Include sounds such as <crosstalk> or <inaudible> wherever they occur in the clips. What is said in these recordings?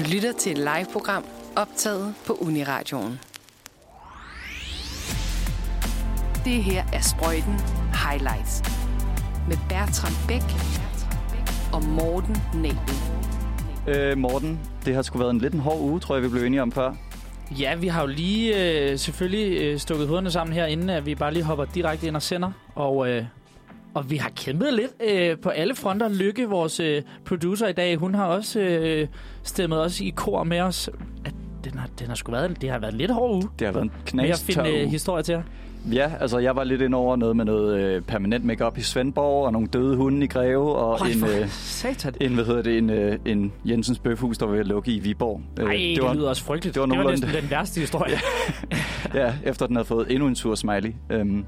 Du lytter til et live-program optaget på Uniradioen. Det her er Sprøjten Highlights med Bertram Bæk og Morten Nebel. Øh, Morten, det har sgu været en lidt en hård uge, tror jeg, vi blev enige om før. Ja, vi har jo lige øh, selvfølgelig øh, stukket hovederne sammen her, inden at vi bare lige hopper direkte ind og sender. Og, øh, og vi har kæmpet lidt øh, på alle fronter. Lykke, vores øh, producer i dag, hun har også øh, stemmet os i kor med os. At den har, den har sgu været, det har været en lidt hård uge. Det har været en Med at finde øh, historier til jer. Ja, altså jeg var lidt ind over noget med noget øh, permanent makeup i Svendborg, og nogle døde hunde i Greve, og Høj, en, øh, satan. en, hvad hedder det, en, øh, en Jensens Bøfhus, der var ved at lukke i Viborg. Øh, Ej, det, var, det lyder også frygteligt. det var Det var, det var næsten den værste historie. <laughs> Ja, efter den havde fået endnu en sur smiley. Øhm,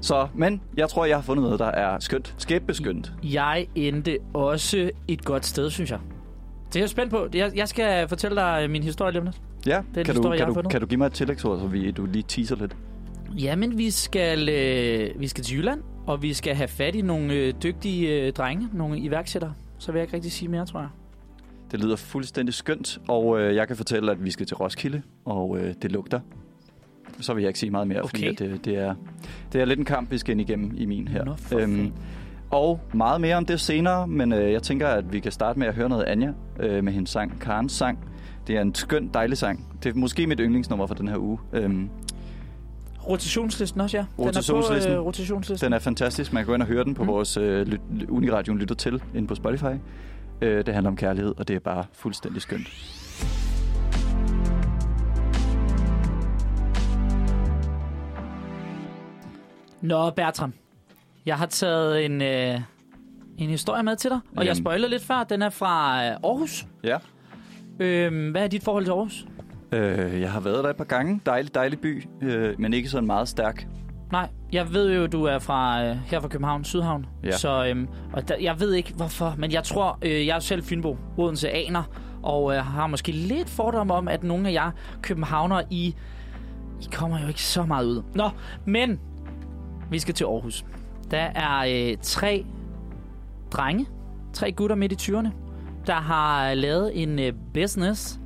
så, men jeg tror, jeg har fundet noget, der er skønt. Skæbbeskønt. Jeg endte også et godt sted, synes jeg. Det er jeg spændt på. Jeg, jeg skal fortælle dig min historie lige om lidt. Ja, Den kan du, historie, jeg kan, du, kan du give mig et tillægsord, så vi, du lige teaser lidt? Jamen, vi skal, øh, vi skal til Jylland, og vi skal have fat i nogle øh, dygtige øh, drenge, nogle iværksættere. Så vil jeg ikke rigtig sige mere, tror jeg. Det lyder fuldstændig skønt, og øh, jeg kan fortælle, at vi skal til Roskilde, og øh, det lugter. Så vil jeg ikke sige meget mere, okay. fordi at, det, det, er, det er lidt en kamp, vi skal ind igennem i min her. Nå, fanden. og meget mere om det senere, men øh, jeg tænker, at vi kan starte med at høre noget Anja øh, med hendes sang, Karens sang. Det er en skøn, dejlig sang. Det er måske mit yndlingsnummer for den her uge. Øhm, Rotationslisten også, ja. Rotationslisten. Den er på øh, rotationslisten. den er fantastisk. Man kan gå ind og høre den på Mm. vores øh, ly- Uniradion lytter til inde på Spotify. Øh, det handler om kærlighed, og det er bare fuldstændig skønt. Nå, Bertram. Jeg har taget en, øh, en historie med til dig, og jeg Jamen. spoiler lidt før. Den er fra øh, Aarhus. Ja. Øhm, hvad er dit forhold til Aarhus? Øh, jeg har været der et par gange. Dejlig, dejlig by, øh, men ikke sådan meget stærk. Nej, jeg ved jo, du er fra øh, her fra København, Sydhavn. Ja. Så øhm, og der, jeg ved ikke hvorfor, men jeg tror, øh, jeg er selv Fynbo, Odense aner, og øh, har måske lidt fordom om, at nogle af jer københavnere, I, I kommer jo ikke så meget ud. Nå, men vi skal til Aarhus. Der er øh, tre drenge, tre gutter midt i 20'erne, der har lavet en øh, business.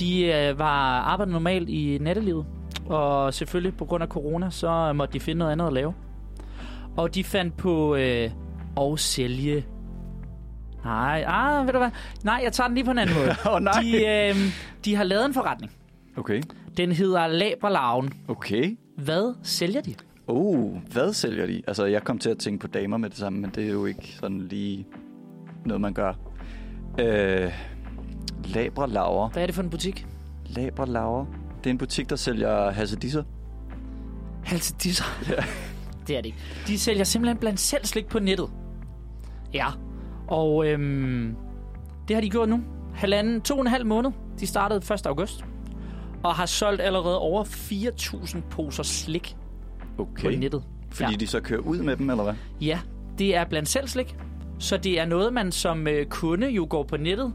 De øh, var arbejdet normalt i nattelivet, og selvfølgelig på grund af corona, så måtte de finde noget andet at lave. Og de fandt på øh, at sælge... Nej, ah, ved du hvad? Nej, jeg tager den lige på en anden måde. <laughs> Åh, nej. De, øh, de har lavet en forretning. Okay. Den hedder Laberlaven. Okay. Hvad sælger de? Oh, hvad sælger de? Altså, jeg kom til at tænke på damer med det samme, men det er jo ikke sådan lige noget, man gør. Øh, Labre Laver. Hvad er det for en butik? Labre Laver. Det er en butik, der sælger hassedisser. Halse disser. Ja. Det er det ikke. De sælger simpelthen blandt selv slik på nettet. Ja. Og øhm, det har de gjort nu. Halvanden, to og en halv måned. De startede 1. august. Og har solgt allerede over 4.000 poser slik Okay. på nettet. Fordi Ja. de så kører ud med dem, eller hvad? Ja, det er blandt selv slik. Så det er noget, man som øh, kunde jo går på nettet,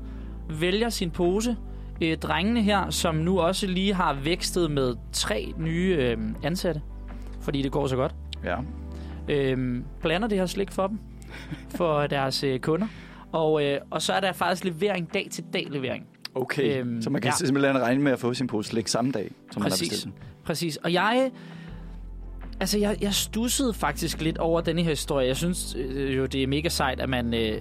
vælger sin pose. Øh, drengene her, som nu også lige har vækstet med tre nye øh, ansatte, fordi det går så godt, Ja. øh, blander det her slik for dem, for <laughs> deres øh, kunder. Og, øh, og så er der faktisk levering, dag til dag levering. Okay. Øhm, så man kan ja. simpelthen regne med at få sin pose slik samme dag, som man har Præcis. bestilt. Præcis. Og jeg... Altså, jeg, jeg stussede faktisk lidt over denne her historie. Jeg synes øh, jo, det er mega sejt, at man, øh,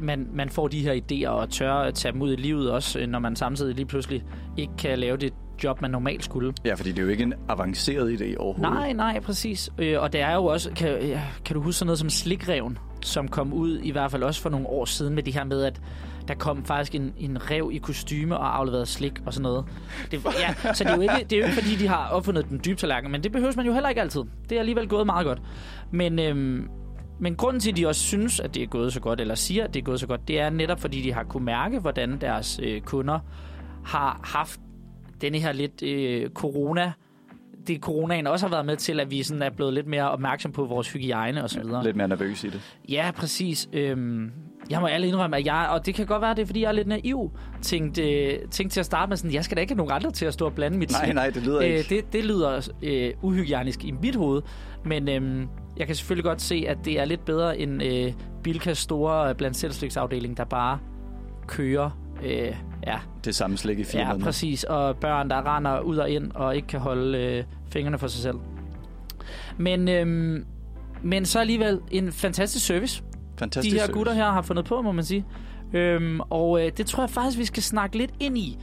man, man får de her idéer og tør at tage dem ud i livet også, øh, når man samtidig lige pludselig ikke kan lave det job, man normalt skulle. Ja, fordi det er jo ikke en avanceret idé overhovedet. Nej, nej, præcis. Øh, og det er jo også, kan, ja, kan du huske sådan noget som Slikreven, som kom ud i hvert fald også for nogle år siden med det her med, at der kom faktisk en, en rev i kostyme og afleveret slik og sådan noget. Det, ja, så det er, jo ikke, det er jo ikke, fordi de har opfundet den dybe tallerken, men det behøver man jo heller ikke altid. Det er alligevel gået meget godt. Men, øhm, men grunden til, at de også synes, at det er gået så godt, eller siger, at det er gået så godt, det er netop, fordi de har kunne mærke, hvordan deres øh, kunder har haft denne her lidt øh, corona det coronaen også har været med til, at vi sådan er blevet lidt mere opmærksom på vores hygiejne og så videre. Lidt mere nervøs i det. Ja, præcis. Øhm, jeg må alle indrømme, at jeg, og det kan godt være, det er, fordi jeg er lidt naiv, tænkte, øh, tænkte til at starte med sådan, jeg skal da ikke have nogen andre til at stå og blande mit Nej, nej, det lyder ikke. Øh, det, det lyder øh, uhygiejnisk i mit hoved, men øhm, jeg kan selvfølgelig godt se, at det er lidt bedre end øh, Bilkas store øh, blandt selvsliksafdeling, der bare kører Øh, ja, Det samme slik i fire ja, måneder. præcis. Og børn, der render ud og ind og ikke kan holde øh, fingrene for sig selv. Men, øhm, men så alligevel en fantastisk service, Fantastisk de her service. gutter her har fundet på, må man sige. Øhm, og øh, det tror jeg faktisk, vi skal snakke lidt ind i.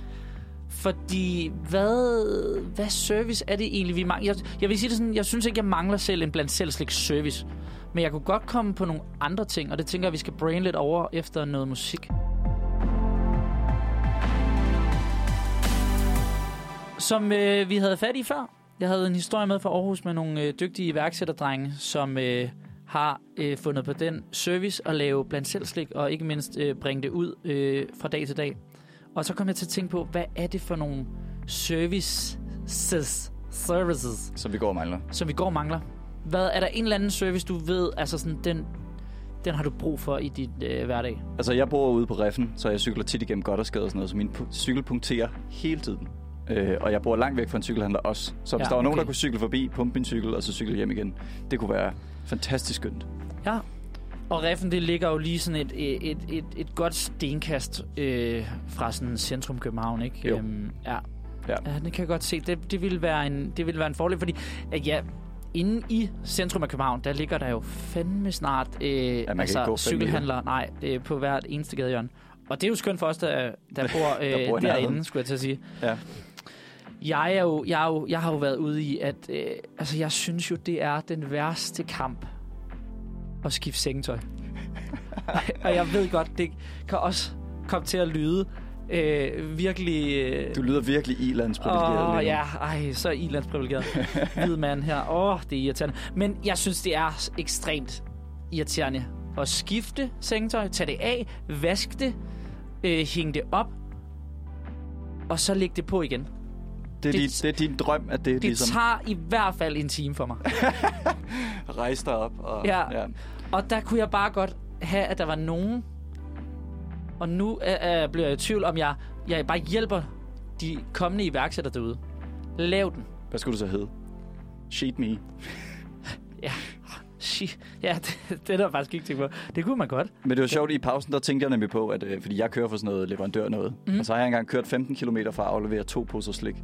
Fordi, hvad, hvad service er det egentlig, vi mangler? Jeg, jeg vil sige det sådan, jeg synes ikke, jeg mangler selv en blandt selv slags service. Men jeg kunne godt komme på nogle andre ting, og det tænker jeg, vi skal brain lidt over efter noget musik. Som øh, vi havde fat i før. Jeg havde en historie med fra Aarhus med nogle øh, dygtige iværksætterdrenge, som øh, har øh, fundet på den service at lave blandt selv slik, og ikke mindst øh, bringe det ud øh, fra dag til dag. Og så kom jeg til at tænke på, hvad er det for nogle services, services Som vi går og mangler. som vi går og mangler? Hvad, er der en eller anden service, du ved, altså sådan, den, den har du brug for i dit øh, hverdag? Altså, jeg bor ude på Reffen, så jeg cykler tit igennem Goddersgade og sådan noget, så min cykel punkterer hele tiden. Øh, og jeg bor langt væk fra en cykelhandler også. Så hvis Ja, der var nogen, okay. der kunne cykle forbi, pumpe min cykel og så cykle hjem igen, det kunne være fantastisk skønt. Ja. Og Reffen, det ligger jo lige sådan et, et, et, et godt stenkast øh, fra sådan centrum København, ikke? Jo. Øhm, ja. Ja. ja. det kan jeg godt se. Det, det, ville være en, det ville være en fordel, fordi at ja, inde i centrum af København, der ligger der jo fandme snart øh, kan altså, ikke gå fem cykelhandler, nej, det er på hvert eneste gadehjørne. Og det er jo skønt for os, der, der bor, <laughs> øh, Der bor derinde, skulle jeg til at sige. Ja. Jeg, er jo, jeg, er jo, jeg har jo været ude i, at øh, altså, jeg synes jo, det er den værste kamp at skifte sengetøj. <laughs> og jeg ved godt, det kan også komme til at lyde øh, virkelig... Øh, Du lyder virkelig ilandsprivilegeret Åh, ja, ej, så ilandsprivilegeret. Hvid mand her. Åh, det er irriterende. Men jeg synes, det er ekstremt irriterende at skifte sengetøj, tage det af, vaske det, øh, hænge det op, og så lægge det på igen. Det, er det- din, det er din drøm, at det, Det ligesom tager i hvert fald en time for mig. <laughs> rejser dig op. Og, Ja. ja. Og der kunne jeg bare godt have, at der var nogen... Og nu øh, øh, bliver jeg i tvivl, om jeg, jeg bare hjælper de kommende iværksættere derude. Lav den. Hvad skulle du så hedde? Sheet me. Ja, Shit. ja <laughs> det, det er der faktisk ikke tænkt på. Det kunne man godt. Men det var sjovt, i pausen, der tænkte jeg nemlig på, at øh, fordi jeg kører for sådan noget leverandør noget. Mm. Og så har jeg engang kørt 15 km for at aflevere to poser slik.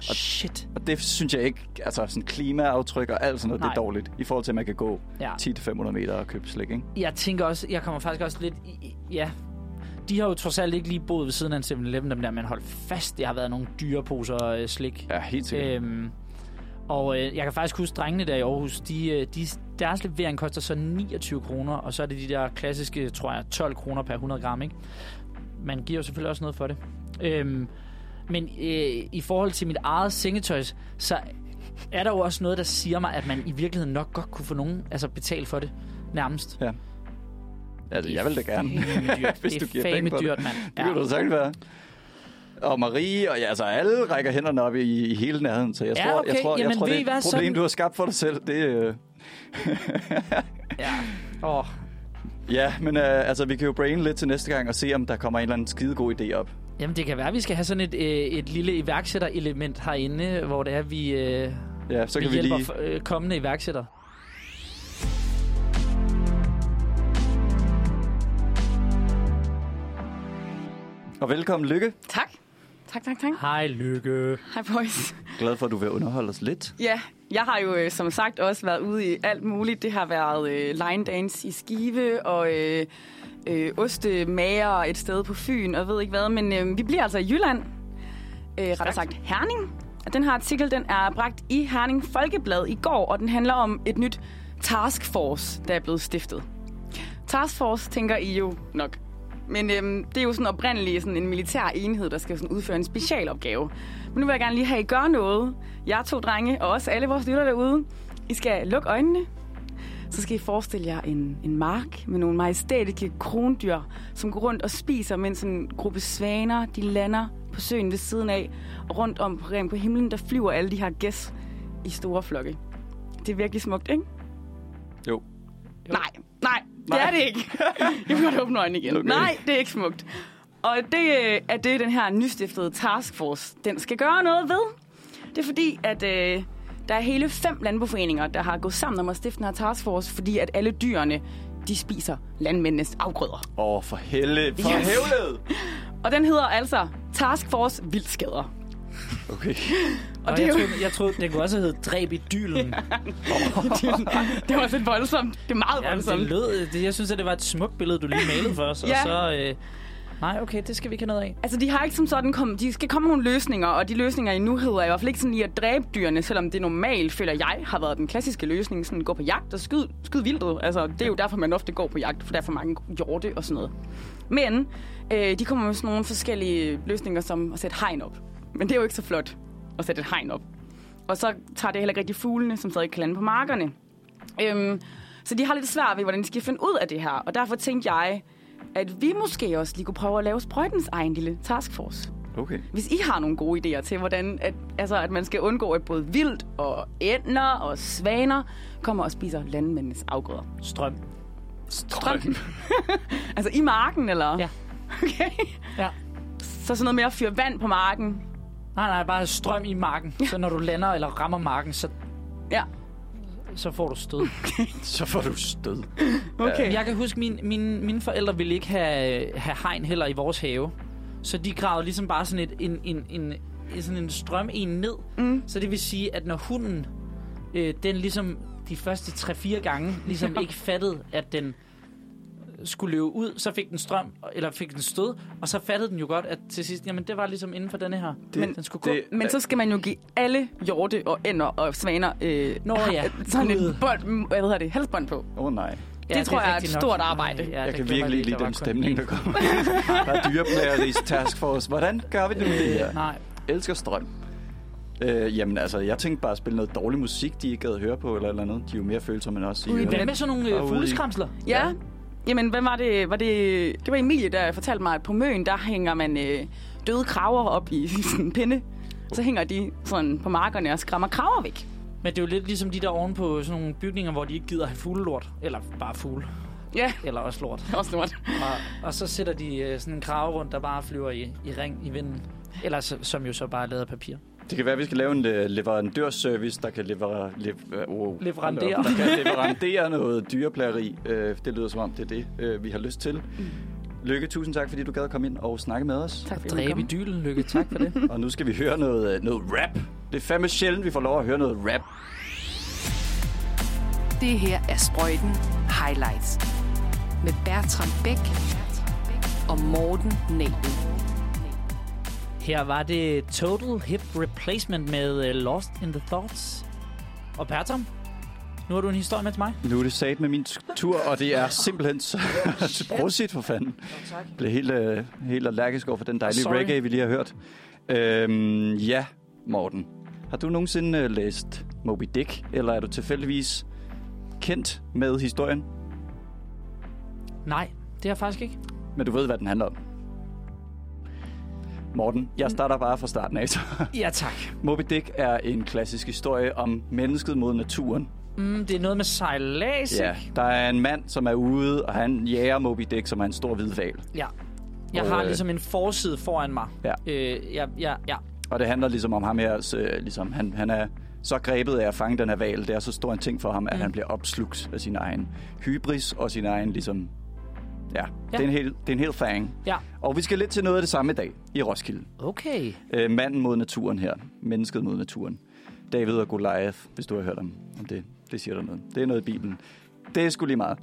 Shit. Og det synes jeg ikke, altså sådan klimaaftryk og alt sådan noget, Nej. det er dårligt. I forhold til, at man kan gå Ja. 10-500 meter og købe slik, ikke? Jeg tænker også, jeg kommer faktisk også lidt... i- Ja, de har jo trods alt ikke lige boet ved siden af en 7-Eleven, dem der, men hold fast, det har været nogle dyre poser øh, slik. Ja, helt sikkert. Øhm, og øh, jeg kan faktisk huske, drengene der i Aarhus, de, øh, de, deres levering koster så 29 kroner, og så er det de der klassiske, tror jeg, 12 kroner per 100 gram, ikke? Man giver jo selvfølgelig også noget for det. Øhm, men øh, i forhold til mit eget sengetøj, så er der jo også noget, der siger mig, at man i virkeligheden nok godt kunne få nogen altså betale for det, nærmest. Ja. Altså, jeg vil da gerne. Dyrt. <laughs> Hvis det du er giver penge det. dyrt, mand. Det kan du sagtens være. Og Marie, og ja, altså alle rækker hænderne op i, i hele nærheden, så jeg Ja, tror, okay. jeg tror, jeg Jamen, tror ved det er et problem, sådan- du har skabt for dig selv. Det, øh... <laughs> Ja. Åh, Ja, men øh, altså, vi kan jo brain lidt til næste gang og se, om der kommer en eller anden skide god idé op. Jamen, det kan være, at vi skal have sådan et, øh, et lille iværksætterelement herinde, hvor det er, vi, øh, Ja, så vi kan vi hjælper lige... lige... øh, kommende iværksættere. Og velkommen, Lykke. Tak. Tak, tak, tak. Hej, Lykke. Hej, boys. Glad for, at du vil underholde os lidt. Ja, jeg har jo øh, som sagt også været ude i alt muligt. Det har været øh, line dance i Skive og øh, øh, ostemager et sted på Fyn og ved ikke hvad. Men øh, vi bliver altså i Jylland. Øh, rettere sagt Herning. Og den her artikel den er bragt i Herning Folkeblad i går, og den handler om et nyt taskforce, der er blevet stiftet. Taskforce tænker I jo nok. Men øhm, det er jo sådan oprindeligt sådan en militær enhed, der skal sådan udføre en specialopgave. Men nu vil jeg gerne lige have, at I gør noget. Jeg to drenge, og også alle vores lytter derude. I skal lukke øjnene. Så skal I forestille jer en, en mark med nogle majestætiske krondyr, som går rundt og spiser, mens en gruppe svaner, de lander på søen ved siden af. Og rundt om på, på himlen, der flyver alle de her gæs i store flokke. Det er virkelig smukt, ikke? Jo. Nej, nej, det er det ikke. <laughs> Jeg godt åbne øjnene igen. Okay. Nej, det er ikke smukt. Og det øh, er det, den her nystiftede taskforce, den skal gøre noget ved. Det er fordi, at øh, der er hele fem landboforeninger, der har gået sammen om at stifte den her taskforce, fordi at alle dyrene, de spiser landmændenes afgrøder. Åh, oh, for helvede. For Yes. Og den hedder altså Task Force Vildskader. Okay. <laughs> Og, og det jeg, jo- troede, jeg troede, det kunne også hedde Dræb i dylen. <laughs> det var også lidt voldsomt. Det er meget Ja, voldsomt. det lød, det, jeg synes, at det var et smukt billede, du lige malede for os. Ja. Og så... Øh, nej, okay, det skal vi ikke have noget af. Altså, de har ikke som sådan kom, de skal komme med nogle løsninger, og de løsninger i nu hedder i hvert fald ikke sådan i at dræbe dyrene, selvom det normalt, føler jeg, har været den klassiske løsning, sådan gå på jagt og skyde, skyde vildtet. Altså, det er jo derfor, man ofte går på jagt, for der er for mange hjorte og sådan noget. Men øh, de kommer med sådan nogle forskellige løsninger, som at sætte hegn op. Men det er jo ikke så flot at sætte et hegn op. Og så tager det heller ikke rigtig fuglene, som stadig kan lande på markerne. Øhm, så de har lidt svært ved, hvordan de skal finde ud af det her. Og derfor tænkte jeg, at vi måske også lige kunne prøve at lave sprøjtens egen lille taskforce. Okay. Hvis I har nogle gode idéer til, hvordan at, altså, at man skal undgå, at både vildt og ænder og svaner kommer og spiser landmændenes afgrøder. Strøm. Strøm. <laughs> altså i marken, eller? Ja. Okay. Ja. Så sådan noget med at fyre vand på marken. Nej, nej, bare strøm i marken. Så når du lander eller rammer marken, så, Ja, så får du stød. <laughs> Så får du stød. okay. Jeg kan huske, min, mine, mine forældre ville ikke have, have hegn heller i vores have. Så de gravede ligesom bare sådan, et, en, en, en, en, sådan en strøm en ned. Mm. Så det vil sige, at når hunden, øh, den ligesom de første 3-4 gange, ligesom <laughs> Ja. ikke fattede, at den skulle løbe ud, så fik den strøm, eller fik den stød, og så fattede den jo godt, at til sidst, jamen det var ligesom inden for denne her. Det- den skulle gå. det- Men så skal man jo give alle hjorte og ænder og svaner øh, Nå ja, sådan Gud. en bold, hvad hedder det, halsbånd på. Åh oh, nej. det tror jeg er et nok. stort arbejde. Ja, Jeg det kan virkelig lide den stemning, der kommer. der er dyreplageris taskforce. Hvordan gør vi det med det her? Nej, Elsker strøm. Øh, jamen altså, jeg tænkte bare at spille noget dårlig musik, de ikke gad høre på, eller eller andet. De er jo mere følsomme end os. i Ui, hvad med sådan nogle Og øh, i- fugleskramsler? Ja. Ja. Jamen, hvad var det? Var det, det var Emilie, der fortalte mig, at på Møn, der hænger man øh, døde kraver op i <laughs> sådan en pinde. Så hænger de sådan på markerne og skræmmer kraver væk. Men det er jo lidt ligesom de der oven på sådan nogle bygninger, hvor de ikke gider have fuglelort. Eller bare fugle. Ja, Eller også lort. <laughs> også lort. Og, og så sætter de øh, sådan en krave rundt, der bare flyver i, i ring i vinden. Eller som jo så bare er lavet af papir. Det kan være, at vi skal lave en uh, leverandørservice, der kan lever, lev, uh, wow, Leverandere. Der kan leverandere noget dyreplageri. Uh, det lyder som om, det er det, vi har lyst til. Lykke, tusind tak, fordi du gad at komme ind og snakke med os. Tak fordi du Dræb i kom. dylen, lykke. Tak for det. <laughs> Og nu skal vi høre noget, øh, noget rap. Det er fandme sjældent, vi får lov at høre noget rap. Det her er Sprøjten Highlights. Med Bertram Bæk og Morten Nebel. Her var det Total Hip Replacement med uh, Lost in the Thoughts. Og Bertram, nu har du en historie med til mig. Nu er det sat med min tur, og det er simpelthen så <laughs> prosit for fanden. Jeg blev helt, øh, helt allergisk over for den dejlige Sorry. reggae, vi lige har hørt. Øhm, ja, Morten. Har du nogensinde øh, læst Moby Dick, eller er du tilfældigvis kendt med historien? Nej, det er jeg faktisk ikke. Men du ved, hvad den handler om. Morten, jeg starter bare fra starten af. så. <laughs> Ja, tak. Moby Dick er en klassisk historie om mennesket mod naturen. Mm, det er noget med sejlads, Ja, der er en mand, som er ude, og han jager Moby Dick, som er en stor hvid val. Ja. Jeg Og, har øh, ligesom en forside foran mig. Ja. Øh, ja, ja, ja. Og det handler ligesom om ham her, så, ligesom, han, han er så grebet af at fange den her val. Det er så stor en ting for ham, at Mm. mm. han bliver opslugt af sin egen hybris og sin egen, ligesom... Ja, ja. Det, er en hel, det er en hel fang. Ja. Og vi skal lidt til noget af det samme i dag i Roskilde. Okay. Øh, manden mod naturen her. Mennesket mod naturen. David og Goliath, hvis du har hørt om, om det. Det siger der noget. Det er noget i Bibelen. Det er sgu lige meget.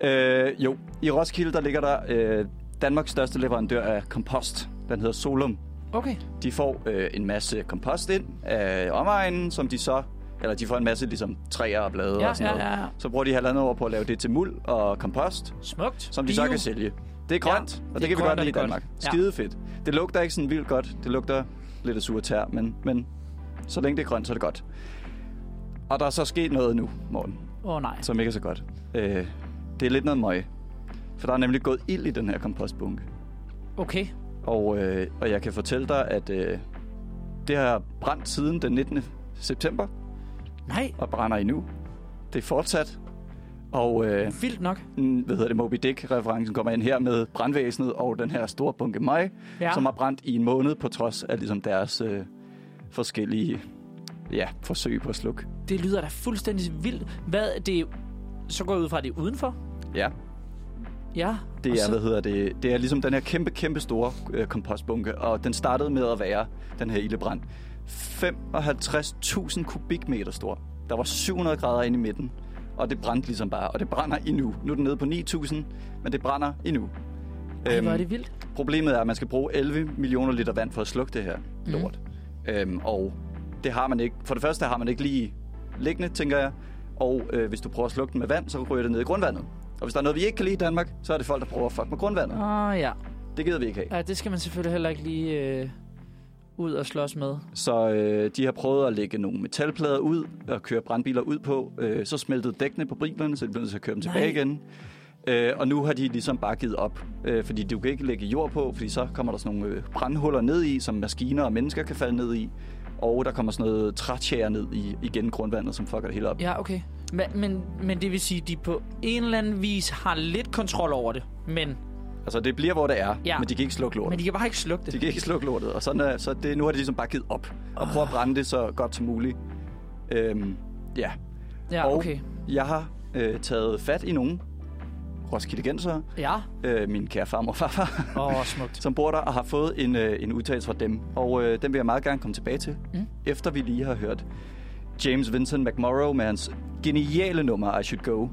Øh, jo, i Roskilde, der ligger der øh, Danmarks største leverandør af kompost. Den hedder Solum. Okay. De får øh, en masse kompost ind af omegnen, som de så... Eller de får en masse ligesom, træer og blade Ja, og sådan ja, noget. ja, ja. Så bruger de halvandet år på at lave det til muld og kompost, Smukt. som de Bio. så kan sælge. Det er grønt, Ja, og det det, kan vi godt lide i Danmark. godt. Ja. Skide fedt. Det lugter ikke sådan vildt godt. Det lugter lidt af sur tær, men, men så længe det er grønt, så er det godt. Og der er så sket noget nu, Morten, Åh oh, nej. som ikke er så godt. Øh, det er lidt noget møg. For der er nemlig gået ild i den her kompostbunke. Okay. Og, øh, og jeg kan fortælle dig, at øh, det har brændt siden den 19. september, Nej. og brænder endnu. Det er fortsat. Og øh, Vildt nok. mm, hvad hedder det, Moby Dick-referencen kommer ind her med brandvæsenet og den her store bunke møg, Ja. som har brændt i en måned på trods af ligesom deres øh, forskellige ja, forsøg på at slukke. Det lyder da fuldstændig vildt. Hvad det så går jeg ud fra, at det er udenfor? Ja. Ja. Det er, så- hvad hedder det, det er ligesom den her kæmpe, kæmpe store øh, kompostbunke, og den startede med at være, den her ildebrand, 55.000 kubikmeter stor. Der var 700 grader inde i midten, og det brændte ligesom bare, og det brænder endnu. Nu er den nede på 9.000, men det brænder endnu. Ej, hvor er Øhm, det vildt. Problemet er, at man skal bruge 11 millioner liter vand for at slukke det her Mhm. lort. Mm. Øhm, og det har man ikke. For det første har man ikke lige liggende, tænker jeg. Og øh, hvis du prøver at slukke den med vand, så ryger det ned i grundvandet. Og hvis der er noget, vi ikke kan lide i Danmark, så er det folk, der prøver at fuck med grundvandet. Åh, oh, ja. Det gider vi ikke have. ja. det skal man selvfølgelig heller ikke lige øh, ud og slås med. Så øh, de har prøvet at lægge nogle metalplader ud og køre brandbiler ud på. Øh, så smeltede dækkene på bilerne, så de blev nødt til at køre dem Nej. tilbage igen. Øh, og nu har de ligesom bare givet op, øh, fordi du kan ikke lægge jord på, fordi så kommer der sådan nogle øh, brandhuller ned i, som maskiner og mennesker kan falde ned i. Og der kommer sådan noget trætjære ned i igen grundvandet, som fucker det hele op. Ja, okay. Men, men, men det vil sige, at de på en eller anden vis har lidt kontrol over det. Men, Altså det bliver, hvor det er, Ja. men de kan ikke slukke lortet. men de kan bare ikke slukke det. De kan ikke slukke lortet, og sådan er, så det, nu har de ligesom bare givet op. Og prøver at brænde det så godt som muligt. Øhm, ja, Ja, og okay. jeg har øh, taget fat i nogen, Roskilde Genser, Ja. øh, min kære farmor og farfar, <laughs> Åh, oh, smukt. som bor der og har fået en, øh, en udtalelse fra dem. Og øh, den vil jeg meget gerne komme tilbage til, mm. efter vi lige har hørt James Vincent McMorrow med hans geniale nummer I Should Go.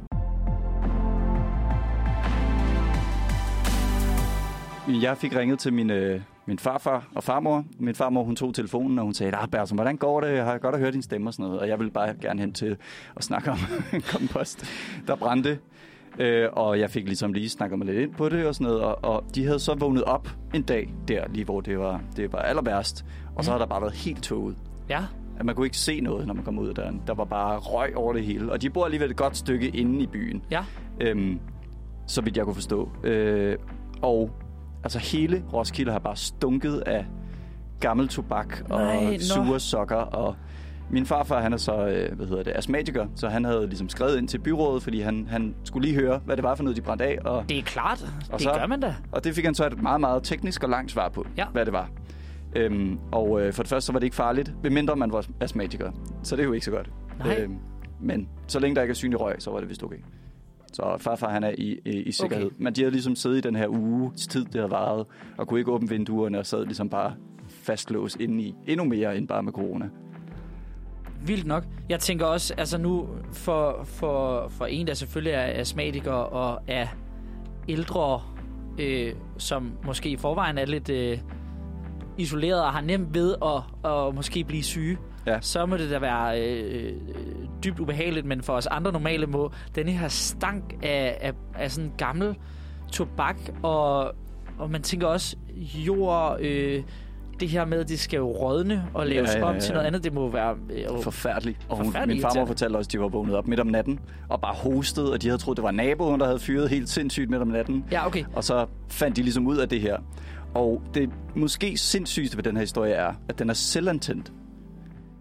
Jeg fik ringet til min, øh, min farfar og farmor. Min farmor, hun tog telefonen, og hun sagde, ah, Bertram, hvordan går det? Jeg har godt at høre din stemme og sådan noget. Og jeg ville bare gerne hen til at snakke om <laughs> kompost, der brændte. Øh, og jeg fik ligesom lige snakket mig lidt ind på det og sådan noget. Og, og de havde så vågnet op en dag der, lige hvor det var, det var aller værst. Og så Mm. har der bare været helt tåget. Ja. At man kunne ikke se noget, når man kom ud af døren. Der var bare røg over det hele. Og de bor alligevel et godt stykke inde i byen. Ja. Øhm, så vidt jeg kunne forstå. Øh, og altså hele Roskilde har bare stunket af gammel tobak og Nej, sure sokker. Og min farfar, han er så, øh, hvad hedder det, astmatiker, så han havde ligesom skrevet ind til byrådet, fordi han, han skulle lige høre, hvad det var for noget, de brændte af. Og, Det er klart. Og det så- gør man da. og det fik han så et meget, meget teknisk og langt svar på, Ja. hvad det var. Øhm, og øh, for det første, så var det ikke farligt, medmindre man var astmatiker. Så det er jo ikke så godt. Nej. Øhm, men så længe der ikke er synlig røg, så var det vist okay. Så farfar, han er i, i, i sikkerhed. Okay. Men de havde ligesom siddet i den her uges tid, det havde varet, og kunne ikke åbne vinduerne, og sad ligesom bare fastlåst inde i endnu mere end bare med corona. Vildt nok. Jeg tænker også, altså nu for, for, for en, der selvfølgelig er astmatiker og er ældre, øh, som måske i forvejen er lidt øh, isoleret og har nemt ved at, at måske blive syge, Ja. så må det da være øh, dybt ubehageligt, men for os andre normale må denne her stank af, af, af sådan gammel tobak, og, og man tænker også jord, øh, det her med, at det skal jo rådne og laves Ja, ja, om ja, til ja. noget andet, det må være... Øh, Forfærdeligt. Og hun, Forfærdeligt min farmor fortalte også, at de var vågnet op midt om natten, og bare hostede, og de havde troet, det var naboen, der havde fyret helt sindssygt midt om natten. ja, okay. Og så fandt de ligesom ud af det her. Og det måske sindssygste ved den her historie er, at den er selvantændt.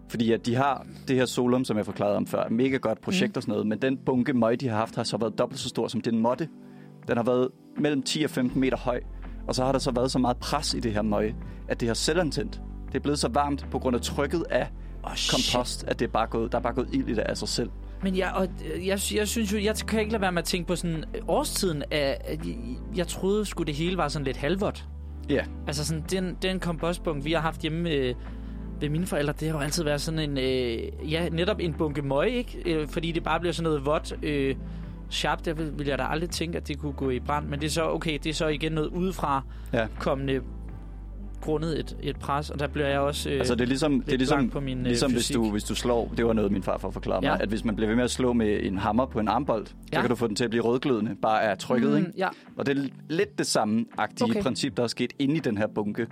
Fordi at de har det her Solum, som jeg forklarede om før, mega godt projekt Mm. og sådan noget, men den bunke møg, de har haft, har så været dobbelt så stor som den måtte. Den har været mellem 10 og 15 meter høj, og så har der så været så meget pres i det her møg, at det har selvantændt. Det er blevet så varmt på grund af trykket af Oh, kompost, at det er bare gået, der er bare gået ild i det af sig selv. Men jeg, og, øh, jeg, jeg synes jo, jeg kan ikke lade være med at tænke på sådan øh, årstiden, at jeg, jeg troede sgu det hele var sådan lidt halvvådt. Ja, Altså sådan, den, den kompostbunke, vi har haft hjemme øh, ved mine forældre, det har jo altid været sådan en, øh, ja, netop en bunke møg, ikke? Øh, fordi det bare bliver sådan noget vådt, øh, sharp, der vil, vil jeg da aldrig tænke, at det kunne gå i brand. Men det er så, okay, det er så igen noget udefra ja. kommende grundet et, et pres, og der bliver jeg også øh, Altså det er ligesom, det er ligesom, på min, øh, ligesom hvis, du, hvis du slår, det var noget min farfar forklarede mig, Ja. at hvis man bliver ved med at slå med en hammer på en armbold, ja. Så kan du få den til at blive rødglødende, bare af trykket, mm. ikke? Ja, Og det er lidt det samme agtige okay. princip, der er sket inde i den her bunke,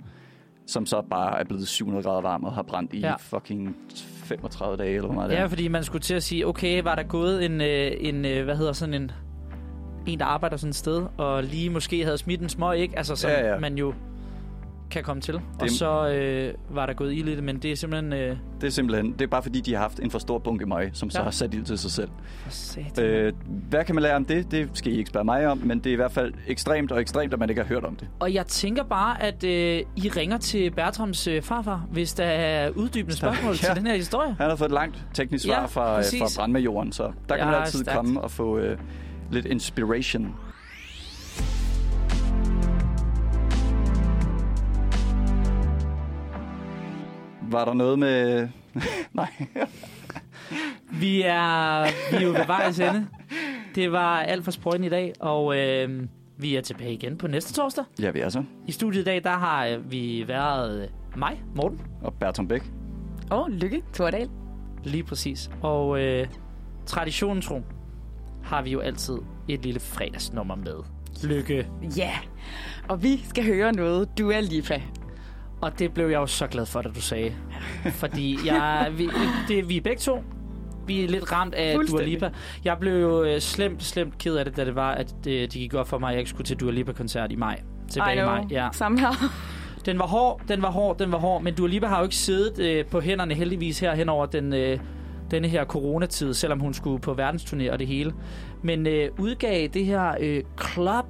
som så bare er blevet 700 grader varm og har brændt i Ja. fucking 35 dage, eller det Ja, fordi man skulle til at sige, okay, var der gået en, øh, en øh, hvad hedder sådan en, en, der arbejder sådan et sted, og lige måske havde smidt en smøg, ikke? Altså, som Ja, ja. man jo kan komme til. Det... Og så øh, var der gået i det, men det er simpelthen... Øh, Det er simpelthen, det er bare fordi, de har haft en for stor bunke møg, som så Ja. har sat ild til sig selv. Øh, hvad kan man lære om det? Det skal I ikke spørge mig om, men det er i hvert fald ekstremt og ekstremt, at man ikke har hørt om det. Og jeg tænker bare, at øh, I ringer til Bertrams øh, farfar, hvis der er uddybende spørgsmål <laughs> ja. Til den her historie. Han har fået et langt teknisk svar Ja, ja, fra, øh, præcis. fra brandmajoren, så der kan Ja, man altid stærkt. komme og få øh, lidt inspiration. Var der noget med... <laughs> Nej. Vi er, vi er jo ved vejs ende. Det var alt for sprøjten i dag, og øh, vi er tilbage igen på næste torsdag. Ja, vi er så. I studiet i dag, der har øh, vi været øh, mig, Morten, Og Bertram Bæk. Og Lykke Tordal. lige præcis. Og øh, traditionen tro, har vi jo altid et lille fredagsnummer med. Lykke. Ja, og vi skal høre noget Dua Lipa. Og det blev jeg jo så glad for, da du sagde. Fordi jeg, vi, det, vi er begge to. Vi er lidt ramt af Dua. Lipa. Jeg blev jo øh, slemt, slemt ked af det, da det var, at det, de gik op for mig, at jeg ikke skulle til Dua Lipa-koncert i maj. Tilbage I maj. Ja. Samme her. Den var hård, den var hård, den var hård. Men Dua Lipa har jo ikke siddet øh, på hænderne heldigvis her hen over den, øh, denne her coronatid, selvom hun skulle på verdensturné og det hele. Men øh, udgav det her øh, Club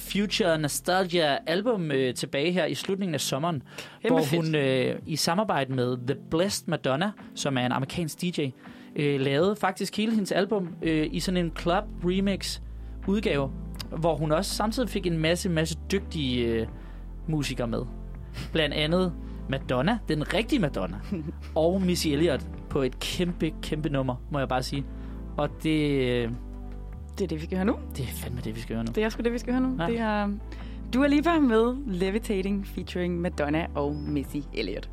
Future Nostalgia album øh, tilbage her i slutningen af sommeren, Kæmpe hvor fedt. hun øh, i samarbejde med The Blessed Madonna, som er en amerikansk DJ, øh, lavede faktisk hele hendes album øh, i sådan en club remix udgave, hvor hun også samtidig fik en masse, masse dygtige øh, musikere med. Blandt andet Madonna, den rigtige Madonna, <laughs> og Missy Elliott på et kæmpe, kæmpe nummer, må jeg bare sige. Og det, øh, Det er det, vi skal høre nu. det er fandme det, vi skal høre nu. Det er sgu det, vi skal høre nu. Ja. Det er Dua Lipa med Levitating featuring Madonna og Missy Elliott.